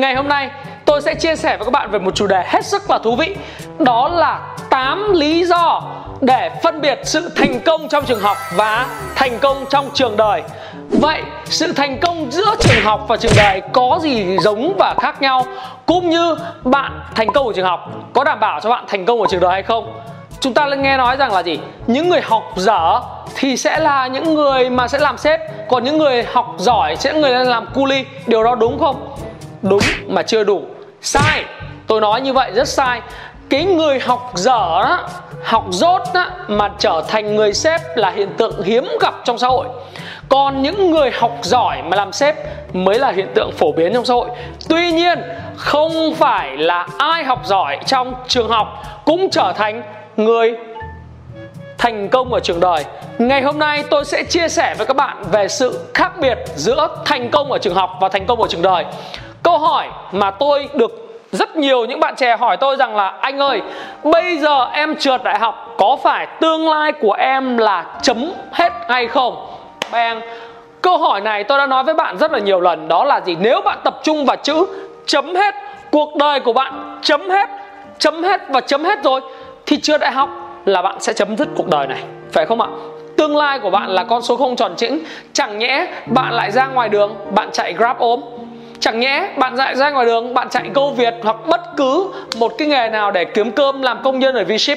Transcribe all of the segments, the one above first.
Ngày hôm nay, tôi sẽ chia sẻ với các bạn về một chủ đề hết sức là thú vị. Đó là 8 lý do để phân biệt sự thành công trong trường học và thành công trong trường đời. Vậy, sự thành công giữa trường học và trường đời có gì giống và khác nhau? Cũng như bạn thành công ở trường học có đảm bảo cho bạn thành công ở trường đời hay không? Chúng ta nghe nói rằng là gì? Những người học dở thì sẽ là những người mà sẽ làm sếp, Còn những người học giỏi sẽ là người làm cu ly Điều đó đúng không? Đúng mà chưa đủ. Sai. Tôi nói như vậy rất sai. Cái người học dở đó học dốt đó, mà trở thành người sếp là hiện tượng hiếm gặp trong xã hội. Còn những người học giỏi mà làm sếp mới là hiện tượng phổ biến trong xã hội. Tuy nhiên không phải là ai học giỏi trong trường học cũng trở thành người thành công ở trường đời. Ngày hôm nay tôi sẽ chia sẻ với các bạn về sự khác biệt giữa thành công ở trường học và thành công ở trường đời câu hỏi mà tôi được rất nhiều những bạn trẻ hỏi tôi rằng là, anh ơi, bây giờ em trượt đại học có phải tương lai của em là chấm hết hay không? Bang câu hỏi này tôi đã nói với bạn rất là nhiều lần, đó là gì? Nếu bạn tập trung vào chữ chấm hết, cuộc đời của bạn chấm hết chấm hết và chấm hết rồi, thì trượt đại học là bạn sẽ chấm dứt cuộc đời này, phải không ạ? Tương lai của bạn là con số không tròn chỉnh chẳng nhẽ bạn lại ra ngoài đường, bạn chạy grab ốm Chẳng nhẽ bạn dạy ra ngoài đường, Bạn chạy câu Việt hoặc bất cứ một cái nghề nào Để kiếm cơm làm công nhân ở V-Ship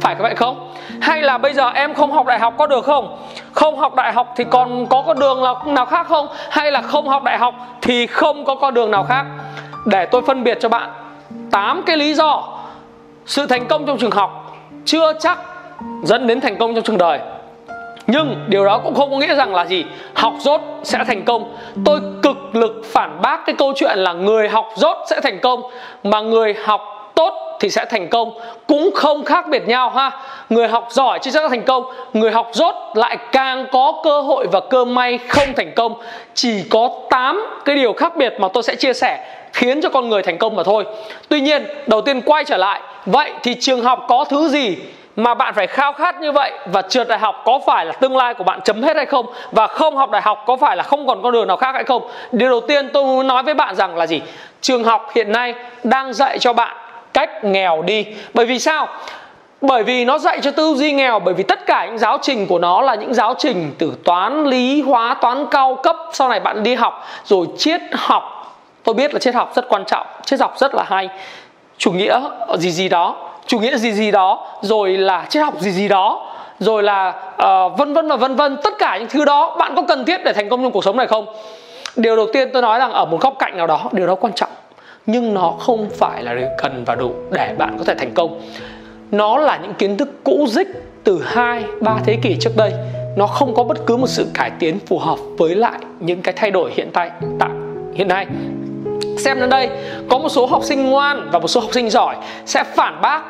Phải vậy không? Hay là bây giờ em không học đại học có được không? Không học đại học thì còn có con đường nào khác không? Hay là không học đại học thì không có con đường nào khác? Để tôi phân biệt cho bạn 8 cái lý do Sự thành công trong trường học chưa chắc dẫn đến thành công trong trường đời nhưng điều đó cũng không có nghĩa rằng là gì. Học dốt sẽ thành công. Tôi cực lực phản bác cái câu chuyện là người học dốt sẽ thành công, mà người học tốt thì sẽ thành công. Cũng không khác biệt nhau ha. Người học giỏi chưa chắc đã thành công, người học dốt lại càng có cơ hội và cơ may không thành công. Chỉ có 8 cái điều khác biệt mà tôi sẽ chia sẻ, khiến cho con người thành công mà thôi. Tuy nhiên, đầu tiên quay trở lại. Vậy thì trường học có thứ gì mà bạn phải khao khát như vậy và trượt đại học có phải là tương lai của bạn chấm hết hay không? Và không học đại học có phải là không còn con đường nào khác hay không? Điều đầu tiên tôi muốn nói với bạn rằng là gì? Trường học hiện nay đang dạy cho bạn cách nghèo đi. Bởi vì sao? Bởi vì nó dạy cho tư duy nghèo, bởi vì tất cả những giáo trình của nó là những giáo trình từ toán lý, hóa, toán cao cấp. Sau này bạn đi học rồi triết học. Tôi biết là triết học rất quan trọng, triết học rất là hay. Chủ nghĩa gì gì đó chủ nghĩa gì gì đó rồi là triết học gì gì đó rồi là uh, vân vân và vân vân tất cả những thứ đó bạn có cần thiết để thành công trong cuộc sống này không? Điều đầu tiên tôi nói rằng ở một góc cạnh nào đó điều đó quan trọng nhưng nó không phải là điều cần và đủ để bạn có thể thành công. Nó là những kiến thức cũ dích từ 2, 3 thế kỷ trước đây. Nó không có bất cứ một sự cải tiến phù hợp với lại những cái thay đổi hiện tại tại hiện nay. Xem đến đây có một số học sinh ngoan và một số học sinh giỏi sẽ phản bác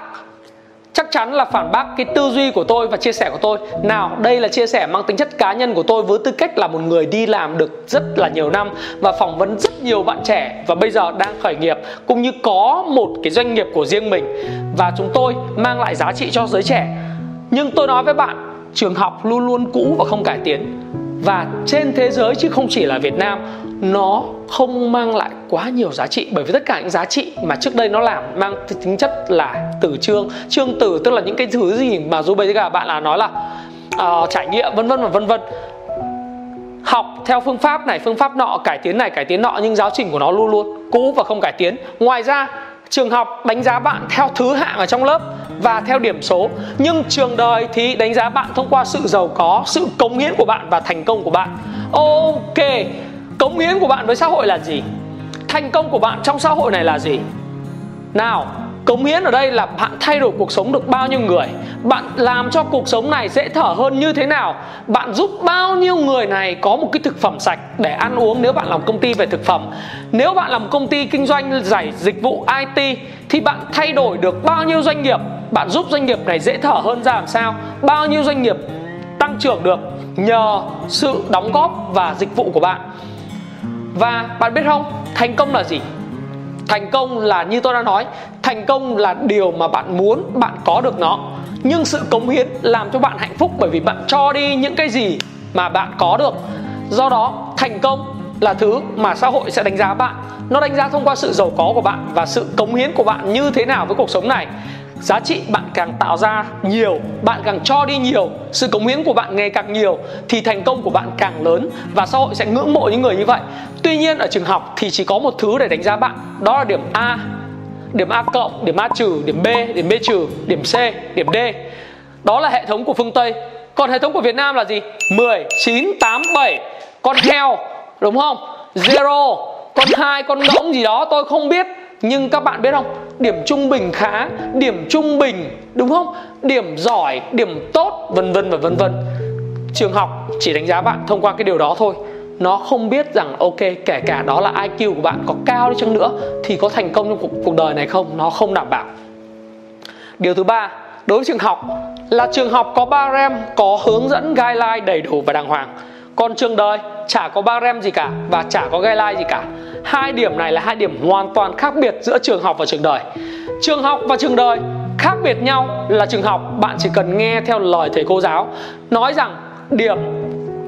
chắc chắn là phản bác cái tư duy của tôi và chia sẻ của tôi. Nào, đây là chia sẻ mang tính chất cá nhân của tôi với tư cách là một người đi làm được rất là nhiều năm và phỏng vấn rất nhiều bạn trẻ và bây giờ đang khởi nghiệp cũng như có một cái doanh nghiệp của riêng mình. Và chúng tôi mang lại giá trị cho giới trẻ. Nhưng tôi nói với bạn, trường học luôn luôn cũ và không cải tiến. Và trên thế giới chứ không chỉ là Việt Nam nó không mang lại quá nhiều giá trị. Bởi vì tất cả những giá trị mà trước đây nó làm mang tính chất là từ chương chương từ tức là những cái thứ gì mà dù bây giờ bạn là nói là uh, trải nghiệm vân vân và vân vân. Học theo phương pháp này phương pháp nọ cải tiến này cải tiến nọ nhưng giáo trình của nó luôn luôn cũ và không cải tiến. Ngoài ra trường học đánh giá bạn theo thứ hạng ở trong lớp và theo điểm số. Nhưng trường đời thì đánh giá bạn thông qua sự giàu có sự cống hiến của bạn và thành công của bạn. Ok cống hiến của bạn với xã hội là gì? Thành công của bạn trong xã hội này là gì? Nào, cống hiến ở đây là bạn thay đổi cuộc sống được bao nhiêu người? Bạn làm cho cuộc sống này dễ thở hơn như thế nào? Bạn giúp bao nhiêu người này có một cái thực phẩm sạch để ăn uống nếu bạn làm công ty về thực phẩm? Nếu bạn làm công ty kinh doanh giải dịch vụ it thì bạn thay đổi được bao nhiêu doanh nghiệp? Bạn giúp doanh nghiệp này dễ thở hơn ra làm sao? Bao nhiêu doanh nghiệp tăng trưởng được nhờ sự đóng góp và dịch vụ của bạn? Và bạn biết không, thành công là gì? Thành công là như tôi đã nói, thành công là điều mà bạn muốn, bạn có được nó. Nhưng sự cống hiến làm cho bạn hạnh phúc bởi vì bạn cho đi những cái gì mà bạn có được. Do đó, thành công là thứ mà xã hội sẽ đánh giá bạn. Nó đánh giá thông qua sự giàu có của bạn và sự cống hiến của bạn như thế nào với cuộc sống này giá trị bạn càng tạo ra nhiều bạn càng cho đi nhiều sự cống hiến của bạn ngày càng nhiều thì thành công của bạn càng lớn và xã hội sẽ ngưỡng mộ những người như vậy. Tuy nhiên ở trường học thì chỉ có một thứ để đánh giá bạn đó là điểm a điểm a cộng điểm a trừ điểm b điểm b trừ điểm c điểm d. Đó là hệ thống của phương tây. Còn hệ thống của việt nam là gì? 10, 9, 8, 7 Con heo đúng không? Zero Con hai con ngỗng gì đó tôi không biết Nhưng các bạn biết không? Điểm trung bình khá điểm trung bình đúng không? Điểm giỏi điểm tốt vân vân và vân vân. Trường học chỉ đánh giá bạn thông qua cái điều đó thôi. Nó không biết rằng ok kể cả đó là IQ của bạn có cao đi chăng nữa thì có thành công trong cuộc, cuộc đời này không? Nó không đảm bảo. Điều thứ ba đối với trường học là trường học có ba rem có hướng dẫn guideline đầy đủ và đàng hoàng. Còn trường đời chả có ba rem gì cả và chả có guideline gì cả hai điểm này là hai điểm hoàn toàn khác biệt giữa trường học và trường đời. Trường học và trường đời khác biệt nhau là trường học, bạn chỉ cần nghe theo lời thầy cô giáo, nói rằng điểm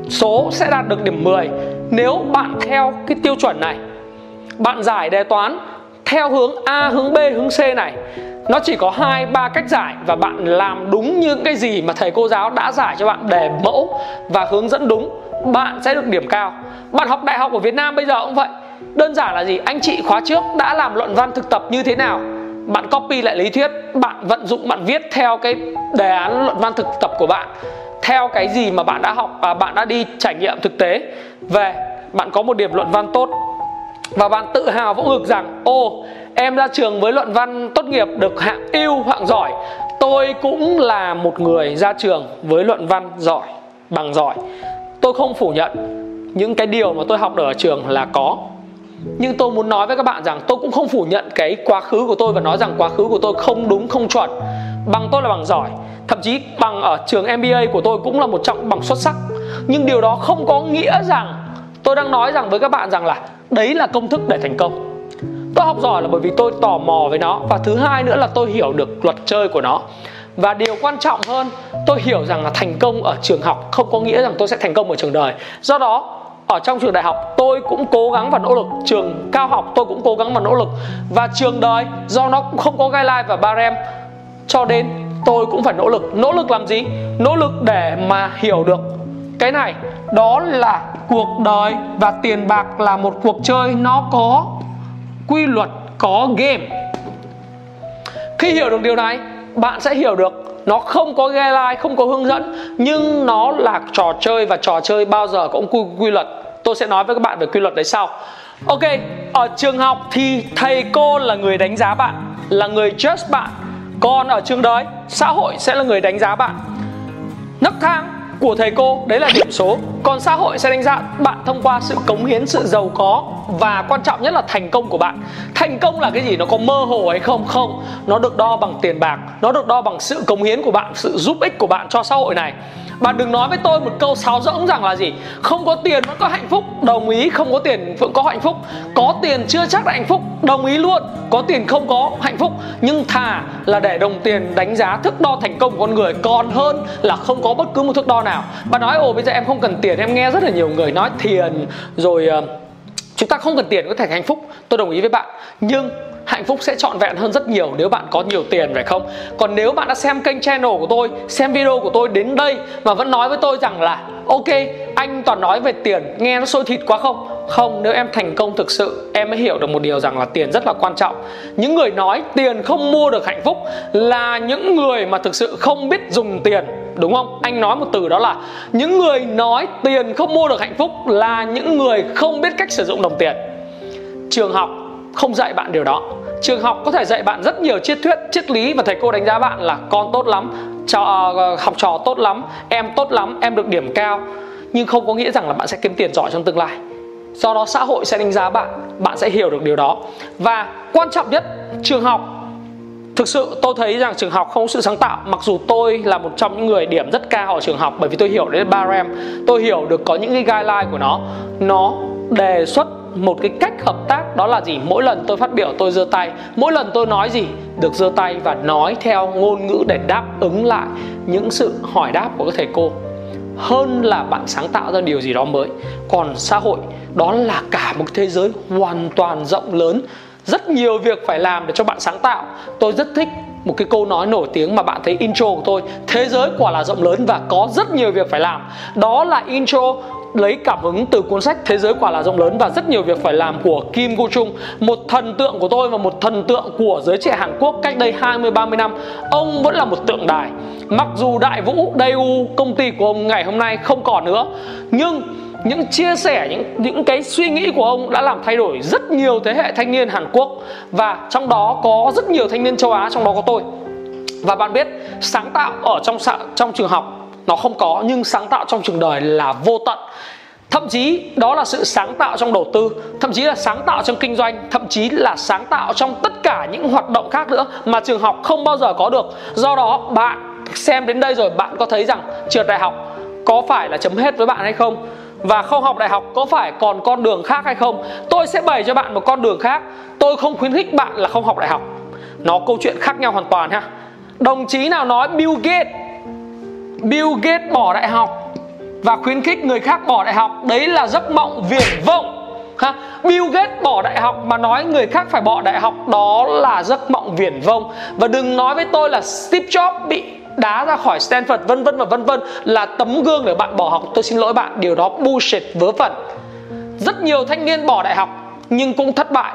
số sẽ đạt được điểm 10 nếu bạn theo cái tiêu chuẩn này. Bạn giải đề toán theo hướng A, hướng B, hướng C này. Nó chỉ có hai, ba cách giải và bạn làm đúng những cái gì mà thầy cô giáo đã giải cho bạn đề mẫu và hướng dẫn đúng, bạn sẽ được điểm cao. Bạn học đại học ở Việt Nam bây giờ cũng vậy đơn giản là gì? Anh chị khóa trước đã làm luận văn thực tập như thế nào? Bạn copy lại lý thuyết, bạn vận dụng, bạn viết theo cái đề án luận văn thực tập của bạn, theo cái gì mà bạn đã học và bạn đã đi trải nghiệm thực tế. Về, bạn có một điểm luận văn tốt và bạn tự hào vỗ ngực rằng, ô, em ra trường với luận văn tốt nghiệp được hạng ưu, hạng giỏi. Tôi cũng là một người ra trường với luận văn giỏi, bằng giỏi. Tôi không phủ nhận. Những cái điều mà tôi học được ở trường là có nhưng tôi muốn nói với các bạn rằng tôi cũng không phủ nhận cái quá khứ của tôi và nói rằng quá khứ của tôi không đúng, không chuẩn. Bằng tôi là bằng giỏi. Thậm chí bằng ở trường MBA của tôi cũng là một trọng bằng xuất sắc. Nhưng điều đó không có nghĩa rằng tôi đang nói rằng với các bạn rằng là đấy là công thức để thành công. Tôi học giỏi là bởi vì tôi tò mò với nó. Và thứ hai nữa là tôi hiểu được luật chơi của nó. Và điều quan trọng hơn, tôi hiểu rằng là thành công ở trường học không có nghĩa rằng tôi sẽ thành công ở trường đời. Do đó ở trong trường đại học, tôi cũng cố gắng và nỗ lực. Trường cao học, tôi cũng cố gắng và nỗ lực. Và trường đời, do nó cũng không có guideline và barem cho đến tôi cũng phải nỗ lực. Nỗ lực làm gì? Nỗ lực để mà hiểu được cái này. Đó là cuộc đời và tiền bạc là một cuộc chơi. Nó có quy luật, có game. Khi hiểu được điều này, bạn sẽ hiểu được nó không có guideline không có hướng dẫn nhưng nó là trò chơi và trò chơi bao giờ cũng quy, quy luật. Tôi sẽ nói với các bạn về quy luật đấy sau. Ok ở trường học thì thầy cô là người đánh giá bạn là người judge bạn. Còn ở trường đời xã hội sẽ là người đánh giá bạn. Nấc thang của thầy cô, đấy là điểm số. Còn xã hội sẽ đánh giá bạn thông qua sự cống hiến, sự giàu có và quan trọng nhất là thành công của bạn. Thành công là cái gì? Nó có mơ hồ hay không? Không. Nó được đo bằng tiền bạc, nó được đo bằng sự cống hiến của bạn, sự giúp ích của bạn cho xã hội này bạn đừng nói với tôi một câu sáo rỗng rằng là gì. Không có tiền vẫn có hạnh phúc đồng ý không có tiền vẫn có hạnh phúc. Có tiền chưa chắc là hạnh phúc đồng ý luôn. Có tiền không có hạnh phúc. Nhưng thà là để đồng tiền đánh giá thước đo thành công của con người còn hơn là không có bất cứ một thước đo nào. Bạn nói ồ bây giờ em không cần tiền em nghe rất là nhiều người nói tiền rồi uh, chúng ta không cần tiền có thể hạnh phúc. Tôi đồng ý với bạn. Nhưng hạnh phúc sẽ trọn vẹn hơn rất nhiều nếu bạn có nhiều tiền, phải không? Còn nếu bạn đã xem kênh channel của tôi, xem video của tôi đến đây mà vẫn nói với tôi rằng là, ok, anh toàn nói về tiền, nghe nó sôi thịt quá không? Không, nếu em thành công thực sự, em mới hiểu được một điều rằng là tiền rất là quan trọng. Những người nói tiền không mua được hạnh phúc là những người mà thực sự không biết dùng tiền, đúng không? Anh nói một từ đó là, những người nói tiền không mua được hạnh phúc là những người không biết cách sử dụng đồng tiền. Trường học không dạy bạn điều đó trường học có thể dạy bạn rất nhiều triết thuyết triết lý và thầy cô đánh giá bạn là con tốt lắm cho uh, học trò tốt lắm em tốt lắm em được điểm cao. Nhưng không có nghĩa rằng là bạn sẽ kiếm tiền giỏi trong tương lai. Do đó xã hội sẽ đánh giá bạn bạn sẽ hiểu được điều đó. Và quan trọng nhất trường học. Thực sự tôi thấy rằng trường học không có sự sáng tạo mặc dù tôi là một trong những người điểm rất cao ở trường học bởi vì tôi hiểu đến ba tôi hiểu được có những cái guideline của nó. Nó đề xuất một cái cách hợp tác, đó là gì? Mỗi lần tôi phát biểu, tôi giơ tay. Mỗi lần tôi nói gì? Được giơ tay và nói theo ngôn ngữ để đáp ứng lại những sự hỏi đáp của các thầy cô. Hơn là bạn sáng tạo ra điều gì đó mới. Còn xã hội, đó là cả một thế giới hoàn toàn rộng lớn. Rất nhiều việc phải làm để cho bạn sáng tạo. Tôi rất thích một cái câu nói nổi tiếng mà bạn thấy intro của tôi. Thế giới quả là rộng lớn và có rất nhiều việc phải làm. Đó là intro lấy cảm hứng từ cuốn sách Thế giới quả là rộng lớn và rất nhiều việc phải làm của Kim Go Chung, một thần tượng của tôi và một thần tượng của giới trẻ Hàn Quốc cách đây 20 30 năm. Ông vẫn là một tượng đài. Mặc dù Đại Vũ Daewoo công ty của ông ngày hôm nay không còn nữa, nhưng những chia sẻ những những cái suy nghĩ của ông đã làm thay đổi rất nhiều thế hệ thanh niên Hàn Quốc và trong đó có rất nhiều thanh niên châu Á trong đó có tôi và bạn biết sáng tạo ở trong trong trường học nó không có, nhưng sáng tạo trong trường đời là vô tận. Thậm chí đó là sự sáng tạo trong đầu tư, thậm chí là sáng tạo trong kinh doanh, thậm chí là sáng tạo trong tất cả những hoạt động khác nữa mà trường học không bao giờ có được. Do đó, bạn xem đến đây rồi, bạn có thấy rằng trượt đại học có phải là chấm hết với bạn hay không? Và không học đại học có phải còn con đường khác hay không? Tôi sẽ bày cho bạn một con đường khác. Tôi không khuyến khích bạn là không học đại học. Nó câu chuyện khác nhau hoàn toàn ha. Đồng chí nào nói Bill Gates Bill Gates bỏ đại học và khuyến khích người khác bỏ đại học, đấy là giấc mộng viển vông, ha. Bill Gates bỏ đại học mà nói người khác phải bỏ đại học, đó là giấc mộng viển vông. Và đừng nói với tôi là Steve Jobs bị đá ra khỏi Stanford, vân vân và vân vân là tấm gương để bạn bỏ học. Tôi xin lỗi bạn, điều đó bullshit vớ vẩn. Rất nhiều thanh niên bỏ đại học nhưng cũng thất bại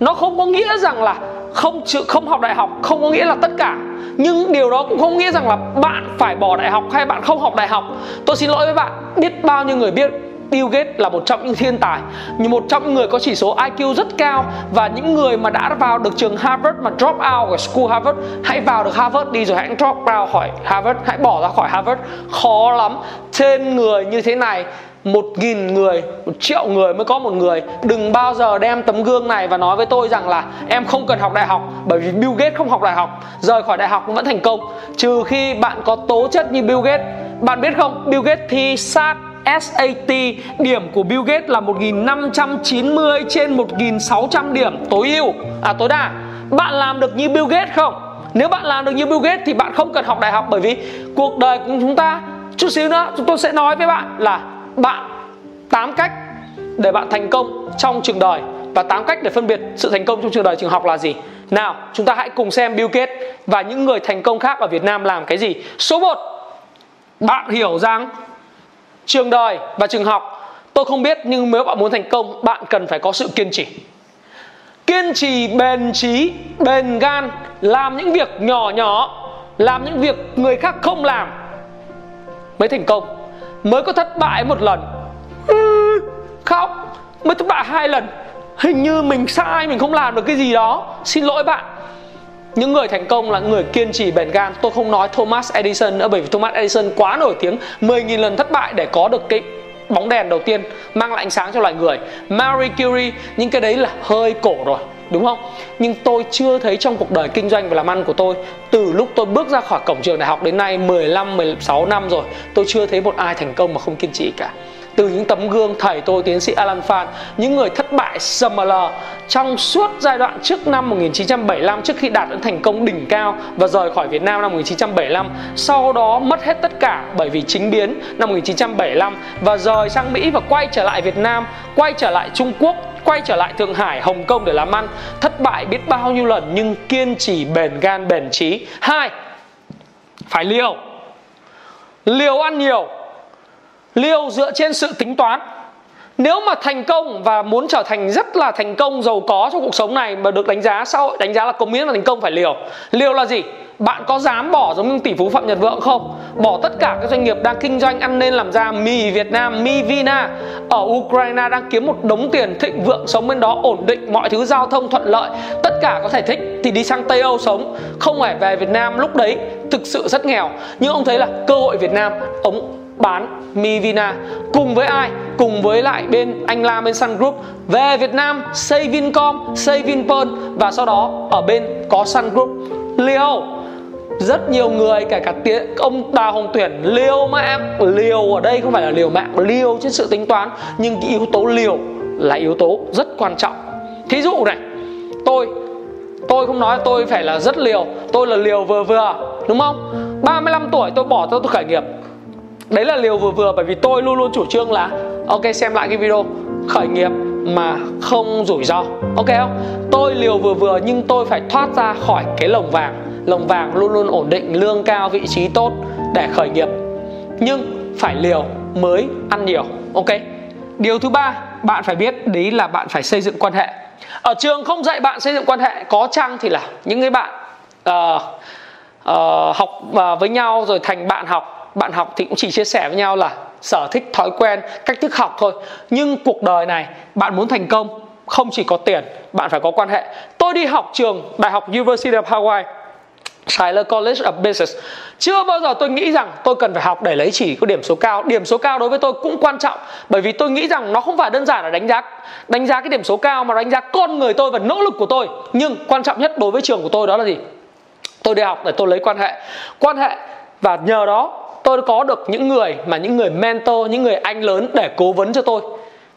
nó không có nghĩa rằng là không chịu không học đại học, không có nghĩa là tất cả. Nhưng điều đó cũng không nghĩa rằng là bạn phải bỏ đại học hay bạn không học đại học. Tôi xin lỗi với bạn, biết bao nhiêu người biết Bill Gates là một trong những thiên tài như một trong những người có chỉ số IQ rất cao và những người mà đã vào được trường Harvard mà drop out của school Harvard, hãy vào được Harvard đi rồi hãy drop out khỏi Harvard, hãy bỏ ra khỏi Harvard. Khó lắm. Trên người như thế này một nghìn người, một triệu người mới có một người. Đừng bao giờ đem tấm gương này và nói với tôi rằng là em không cần học đại học, bởi vì Bill Gates không học đại học. Rời khỏi đại học vẫn thành công. Trừ khi bạn có tố chất như Bill Gates. Bạn biết không, Bill Gates thi sát SAT điểm của Bill Gates là 1590 trên 1600 điểm. Tối ưu. À tối đa. Bạn làm được như Bill Gates không? Nếu bạn làm được như Bill Gates thì bạn không cần học đại học, bởi vì cuộc đời của chúng ta, chút xíu nữa, chúng tôi sẽ nói với bạn là bạn 8 cách để bạn thành công trong trường đời và 8 cách để phân biệt sự thành công trong trường đời trường học là gì? Nào, chúng ta hãy cùng xem Bill Gates và những người thành công khác ở Việt Nam làm cái gì. Số 1 bạn hiểu rằng trường đời và trường học, tôi không biết nhưng nếu bạn muốn thành công, bạn cần phải có sự kiên trì. Kiên trì, bền trí, bền gan, làm những việc nhỏ nhỏ, làm những việc người khác không làm mới thành công mới có thất bại một lần. Khóc, mới thất bại hai lần. Hình như mình sai, mình không làm được cái gì đó. Xin lỗi bạn. Những người thành công là người kiên trì bền gan. Tôi không nói Thomas Edison nữa, bởi vì Thomas Edison quá nổi tiếng. 10.000 lần thất bại để có được cái bóng đèn đầu tiên, mang lại ánh sáng cho loài người. Marie Curie, những cái đấy là hơi cổ rồi đúng không? Nhưng tôi chưa thấy trong cuộc đời kinh doanh và làm ăn của tôi, từ lúc tôi bước ra khỏi cổng trường đại học đến nay 15 16 năm rồi, tôi chưa thấy một ai thành công mà không kiên trì cả. Từ những tấm gương thầy tôi, tiến sĩ Alan Phan, những người thất bại SML trong suốt giai đoạn trước năm 1975 trước khi đạt đến thành công đỉnh cao và rời khỏi Việt Nam năm 1975 sau đó mất hết tất cả bởi vì chính biến năm 1975 và rời sang Mỹ và quay trở lại Việt Nam, quay trở lại Trung Quốc quay trở lại Thượng Hải, Hồng Kông để làm ăn. Thất bại biết bao nhiêu lần nhưng kiên trì bền gan bền trí. Hai phải liều. Liều ăn nhiều. Liều dựa trên sự tính toán nếu mà thành công và muốn trở thành rất là thành công giàu có trong cuộc sống này mà được đánh giá xã hội đánh giá là công hiến và thành công phải liều. Liều là gì? Bạn có dám bỏ giống như tỷ phú Phạm Nhật Vượng không? Bỏ tất cả các doanh nghiệp đang kinh doanh ăn nên làm ra mì Việt Nam, mì Vina. Ở Ukraine đang kiếm một đống tiền thịnh vượng sống bên đó ổn định mọi thứ giao thông thuận lợi. Tất cả có thể thích thì đi sang Tây Âu sống. Không phải về Việt Nam lúc đấy thực sự rất nghèo. Nhưng ông thấy là cơ hội Việt Nam ông bán Mivina cùng với ai? Cùng với lại bên anh Lam bên Sun Group. Về Việt Nam xây Vincom xây Vinpearl và sau đó ở bên có Sun Group. Liều rất nhiều người kể cả tiện ông bà Hồng Tuyển liều mạng liều ở đây không phải là liều mạng liều trên sự tính toán nhưng cái yếu tố liều là yếu tố rất quan trọng. Thí dụ này tôi tôi không nói tôi phải là rất liều tôi là liều vừa vừa đúng không? 35 tuổi tôi bỏ tôi, tôi khởi nghiệp đấy là liều vừa vừa bởi vì tôi luôn luôn chủ trương là ok xem lại cái video khởi nghiệp mà không rủi ro ok không? Tôi liều vừa vừa nhưng tôi phải thoát ra khỏi cái lồng vàng. Lồng vàng luôn luôn ổn định lương cao vị trí tốt để khởi nghiệp. Nhưng phải liều mới ăn nhiều ok? Điều thứ ba bạn phải biết đấy là bạn phải xây dựng quan hệ. Ở trường không dạy bạn xây dựng quan hệ có chăng thì là những cái bạn uh, uh, học uh, với nhau rồi thành bạn học bạn học thì cũng chỉ chia sẻ với nhau là sở thích, thói quen, cách thức học thôi. Nhưng cuộc đời này, bạn muốn thành công, không chỉ có tiền, bạn phải có quan hệ. Tôi đi học trường đại học University of Hawaii Tyler College of Business. Chưa bao giờ tôi nghĩ rằng tôi cần phải học để lấy chỉ có điểm số cao. Điểm số cao đối với tôi cũng quan trọng, Bởi vì tôi nghĩ rằng nó không phải đơn giản là đánh giá Đánh giá cái điểm số cao mà đánh giá con người tôi và nỗ lực của tôi. Nhưng quan trọng nhất đối với trường của tôi đó là gì? Tôi đi học để tôi lấy quan hệ. Quan hệ và nhờ đó tôi có được những người mà những người mentor, những người anh lớn để cố vấn cho tôi.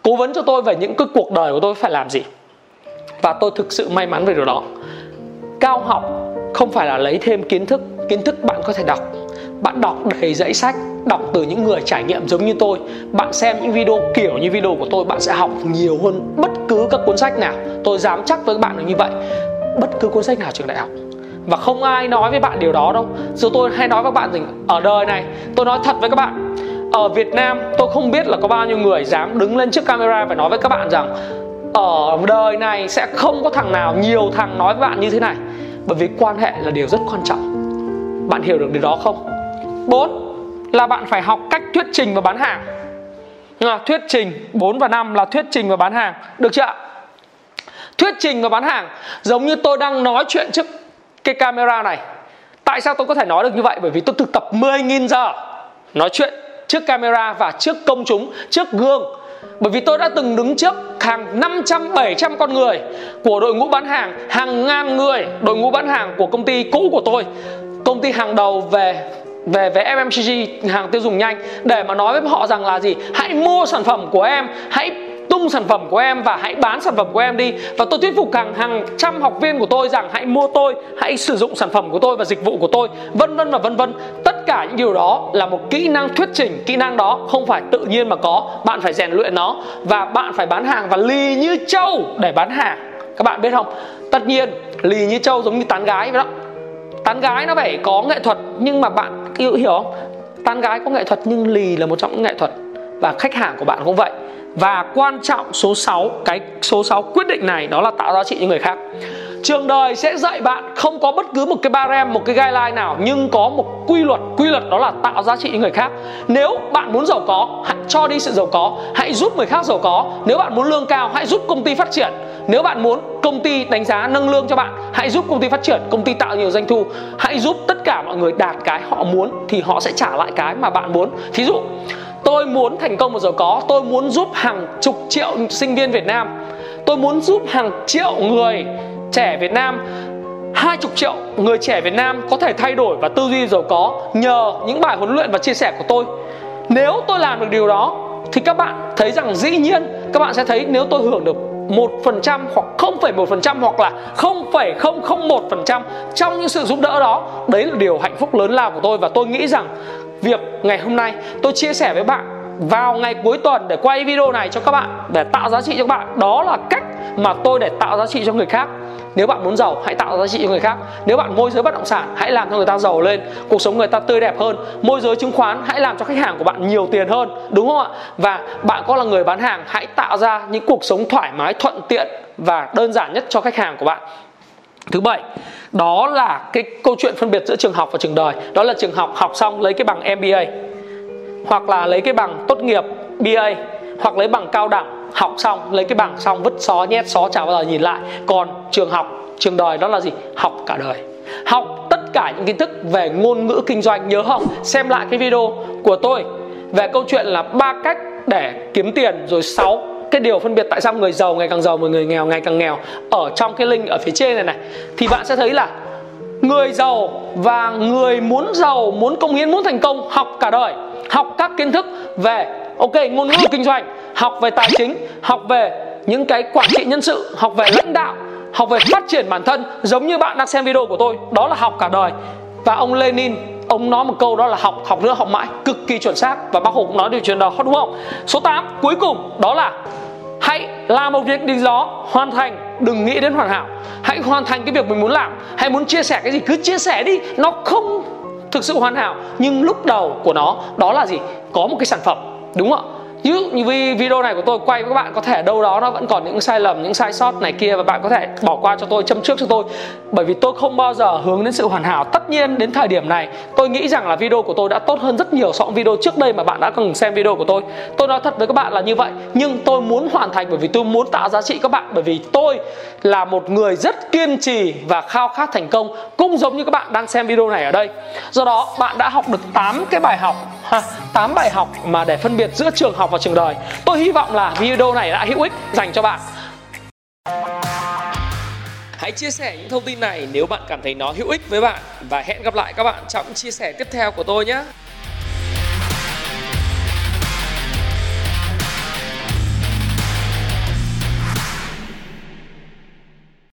Cố vấn cho tôi về những cái cuộc đời của tôi phải làm gì. Và tôi thực sự may mắn về điều đó. Cao học không phải là lấy thêm kiến thức kiến thức bạn có thể đọc. Bạn đọc đầy dãy sách đọc từ những người trải nghiệm giống như tôi. Bạn xem những video kiểu như video của tôi bạn sẽ học nhiều hơn bất cứ các cuốn sách nào. Tôi dám chắc với các bạn là như vậy. Bất cứ cuốn sách nào trường đại học và không ai nói với bạn điều đó đâu. Dù tôi hay nói với các bạn rằng, ở đời này, tôi nói thật với các bạn, ở Việt Nam tôi không biết là có bao nhiêu người dám đứng lên trước camera và nói với các bạn rằng, ở đời này sẽ không có thằng nào, nhiều thằng nói với bạn như thế này. Bởi vì quan hệ là điều rất quan trọng. Bạn hiểu được điều đó không? Bốn là bạn phải học cách thuyết trình và bán hàng. Nhưng thuyết trình 4 và 5 là thuyết trình và bán hàng. Được chưa thuyết trình và bán hàng, giống như tôi đang nói chuyện trước cái camera này tại sao tôi có thể nói được như vậy bởi vì tôi thực tập 10.000 giờ nói chuyện trước camera và trước công chúng trước gương bởi vì tôi đã từng đứng trước hàng 500 700 con người của đội ngũ bán hàng, hàng ngàn người đội ngũ bán hàng của công ty cũ của tôi. Công ty hàng đầu về về về FMCG hàng tiêu dùng nhanh để mà nói với họ rằng là gì? Hãy mua sản phẩm của em, hãy tung sản phẩm của em và hãy bán sản phẩm của em đi. Và tôi thuyết phục hàng hàng trăm học viên của tôi rằng hãy mua tôi hãy sử dụng sản phẩm của tôi và dịch vụ của tôi vân vân và vân vân. Tất cả những điều đó là một kỹ năng thuyết trình kỹ năng đó không phải tự nhiên mà có. Bạn phải rèn luyện nó và bạn phải bán hàng và lì như trâu để bán hàng. Các bạn biết không? Tất nhiên lì như trâu giống như tán gái vậy đó. Tán gái nó phải có nghệ thuật nhưng mà bạn hiểu, hiểu không? Tán gái có nghệ thuật nhưng lì là một trong những nghệ thuật và khách hàng của bạn cũng vậy và quan trọng số 6 cái số 6 quyết định này, đó là tạo giá trị cho người khác. Trường đời sẽ dạy bạn không có bất cứ một cái barem một cái guideline nào, nhưng có một quy luật. Quy luật đó là tạo giá trị cho người khác. Nếu bạn muốn giàu có, hãy cho đi sự giàu có. Hãy giúp người khác giàu có. Nếu bạn muốn lương cao, hãy giúp công ty phát triển. Nếu bạn muốn công ty đánh giá nâng lương cho bạn, hãy giúp công ty phát triển, công ty tạo nhiều doanh thu. Hãy giúp tất cả mọi người đạt cái họ muốn thì họ sẽ trả lại cái mà bạn muốn. Thí dụ tôi muốn thành công và giàu có. Tôi muốn giúp hàng chục triệu sinh viên việt nam. Tôi muốn giúp hàng triệu người trẻ việt nam. Hai chục triệu người trẻ Việt Nam có thể thay đổi và tư duy giàu có nhờ những bài huấn luyện và chia sẻ của tôi. Nếu tôi làm được điều đó thì các bạn thấy rằng dĩ nhiên các bạn sẽ thấy nếu tôi hưởng được 1% hoặc 0,1% hoặc là 0,001% trong những sự giúp đỡ đó đấy là điều hạnh phúc lớn lao của tôi. Và tôi nghĩ rằng việc ngày hôm nay tôi chia sẻ với bạn vào ngày cuối tuần để quay video này cho các bạn, để tạo giá trị cho các bạn. Đó là cách mà tôi để tạo giá trị cho người khác. Nếu bạn muốn giàu, hãy tạo giá trị cho người khác. Nếu bạn môi giới bất động sản, hãy làm cho người ta giàu lên. Cuộc sống người ta tươi đẹp hơn. Môi giới chứng khoán, hãy làm cho khách hàng của bạn nhiều tiền hơn. Đúng không ạ? Và bạn có là người bán hàng, hãy tạo ra những cuộc sống thoải mái, thuận tiện và đơn giản nhất cho khách hàng của bạn thứ bảy, đó là cái câu chuyện phân biệt giữa trường học và trường đời. Đó là trường học học xong lấy cái bằng MBA hoặc là lấy cái bằng tốt nghiệp BA hoặc lấy bằng cao đẳng học xong lấy cái bằng xong vứt xó, nhét xó, chả bao giờ nhìn lại. Còn trường học, trường đời đó là gì? Học cả đời. Học tất cả những kiến thức về ngôn ngữ kinh doanh. Nhớ không? Xem lại cái video của tôi về câu chuyện là ba cách để kiếm tiền rồi sáu cái điều phân biệt tại sao người giàu ngày càng giàu và người nghèo ngày càng nghèo? Ở trong cái link ở phía trên này này, thì bạn sẽ thấy là người giàu và người muốn giàu, muốn công hiến, muốn thành công học cả đời, học các kiến thức về, ok, ngôn ngữ kinh doanh, học về tài chính, học về những cái quản trị nhân sự, học về lãnh đạo, học về phát triển bản thân, giống như bạn đang xem video của tôi, đó là học cả đời. Và ông Lenin, ông nói một câu đó là học học nữa, học mãi, cực kỳ chuẩn xác. Và bác hồ cũng nói điều chuyện đó, đúng không? Số 8 cuối cùng, đó là hãy làm một việc gì đó hoàn thành, đừng nghĩ đến hoàn hảo. Hãy hoàn thành cái việc mình muốn làm, hay muốn chia sẻ cái gì cứ chia sẻ đi. Nó không thực sự hoàn hảo, nhưng lúc đầu của nó, đó là gì? Có một cái sản phẩm, đúng không ạ? Ví dụ như video này của tôi quay với các bạn, có thể đâu đó nó vẫn còn những sai lầm, những sai sót này kia và bạn có thể bỏ qua cho tôi, châm trước cho tôi. Bởi vì tôi không bao giờ hướng đến sự hoàn hảo. Tất nhiên đến thời điểm này, tôi nghĩ rằng là video của tôi đã tốt hơn rất nhiều so với video trước đây mà bạn đã từng xem video của tôi. Tôi nói thật với các bạn là như vậy, nhưng tôi muốn hoàn thành bởi vì tôi muốn tạo giá trị các bạn. Bởi vì tôi là một người rất kiên trì và khao khát thành công, cũng giống như các bạn đang xem video này ở đây. Do đó, bạn đã học được 8 cái bài học ha 8 bài học mà để phân biệt giữa trường học và trường đời tôi hy vọng là video này đã hữu ích dành cho bạn Hãy chia sẻ những thông tin này nếu bạn cảm thấy nó hữu ích với bạn và hẹn gặp lại các bạn trong chia sẻ tiếp theo của tôi nhé.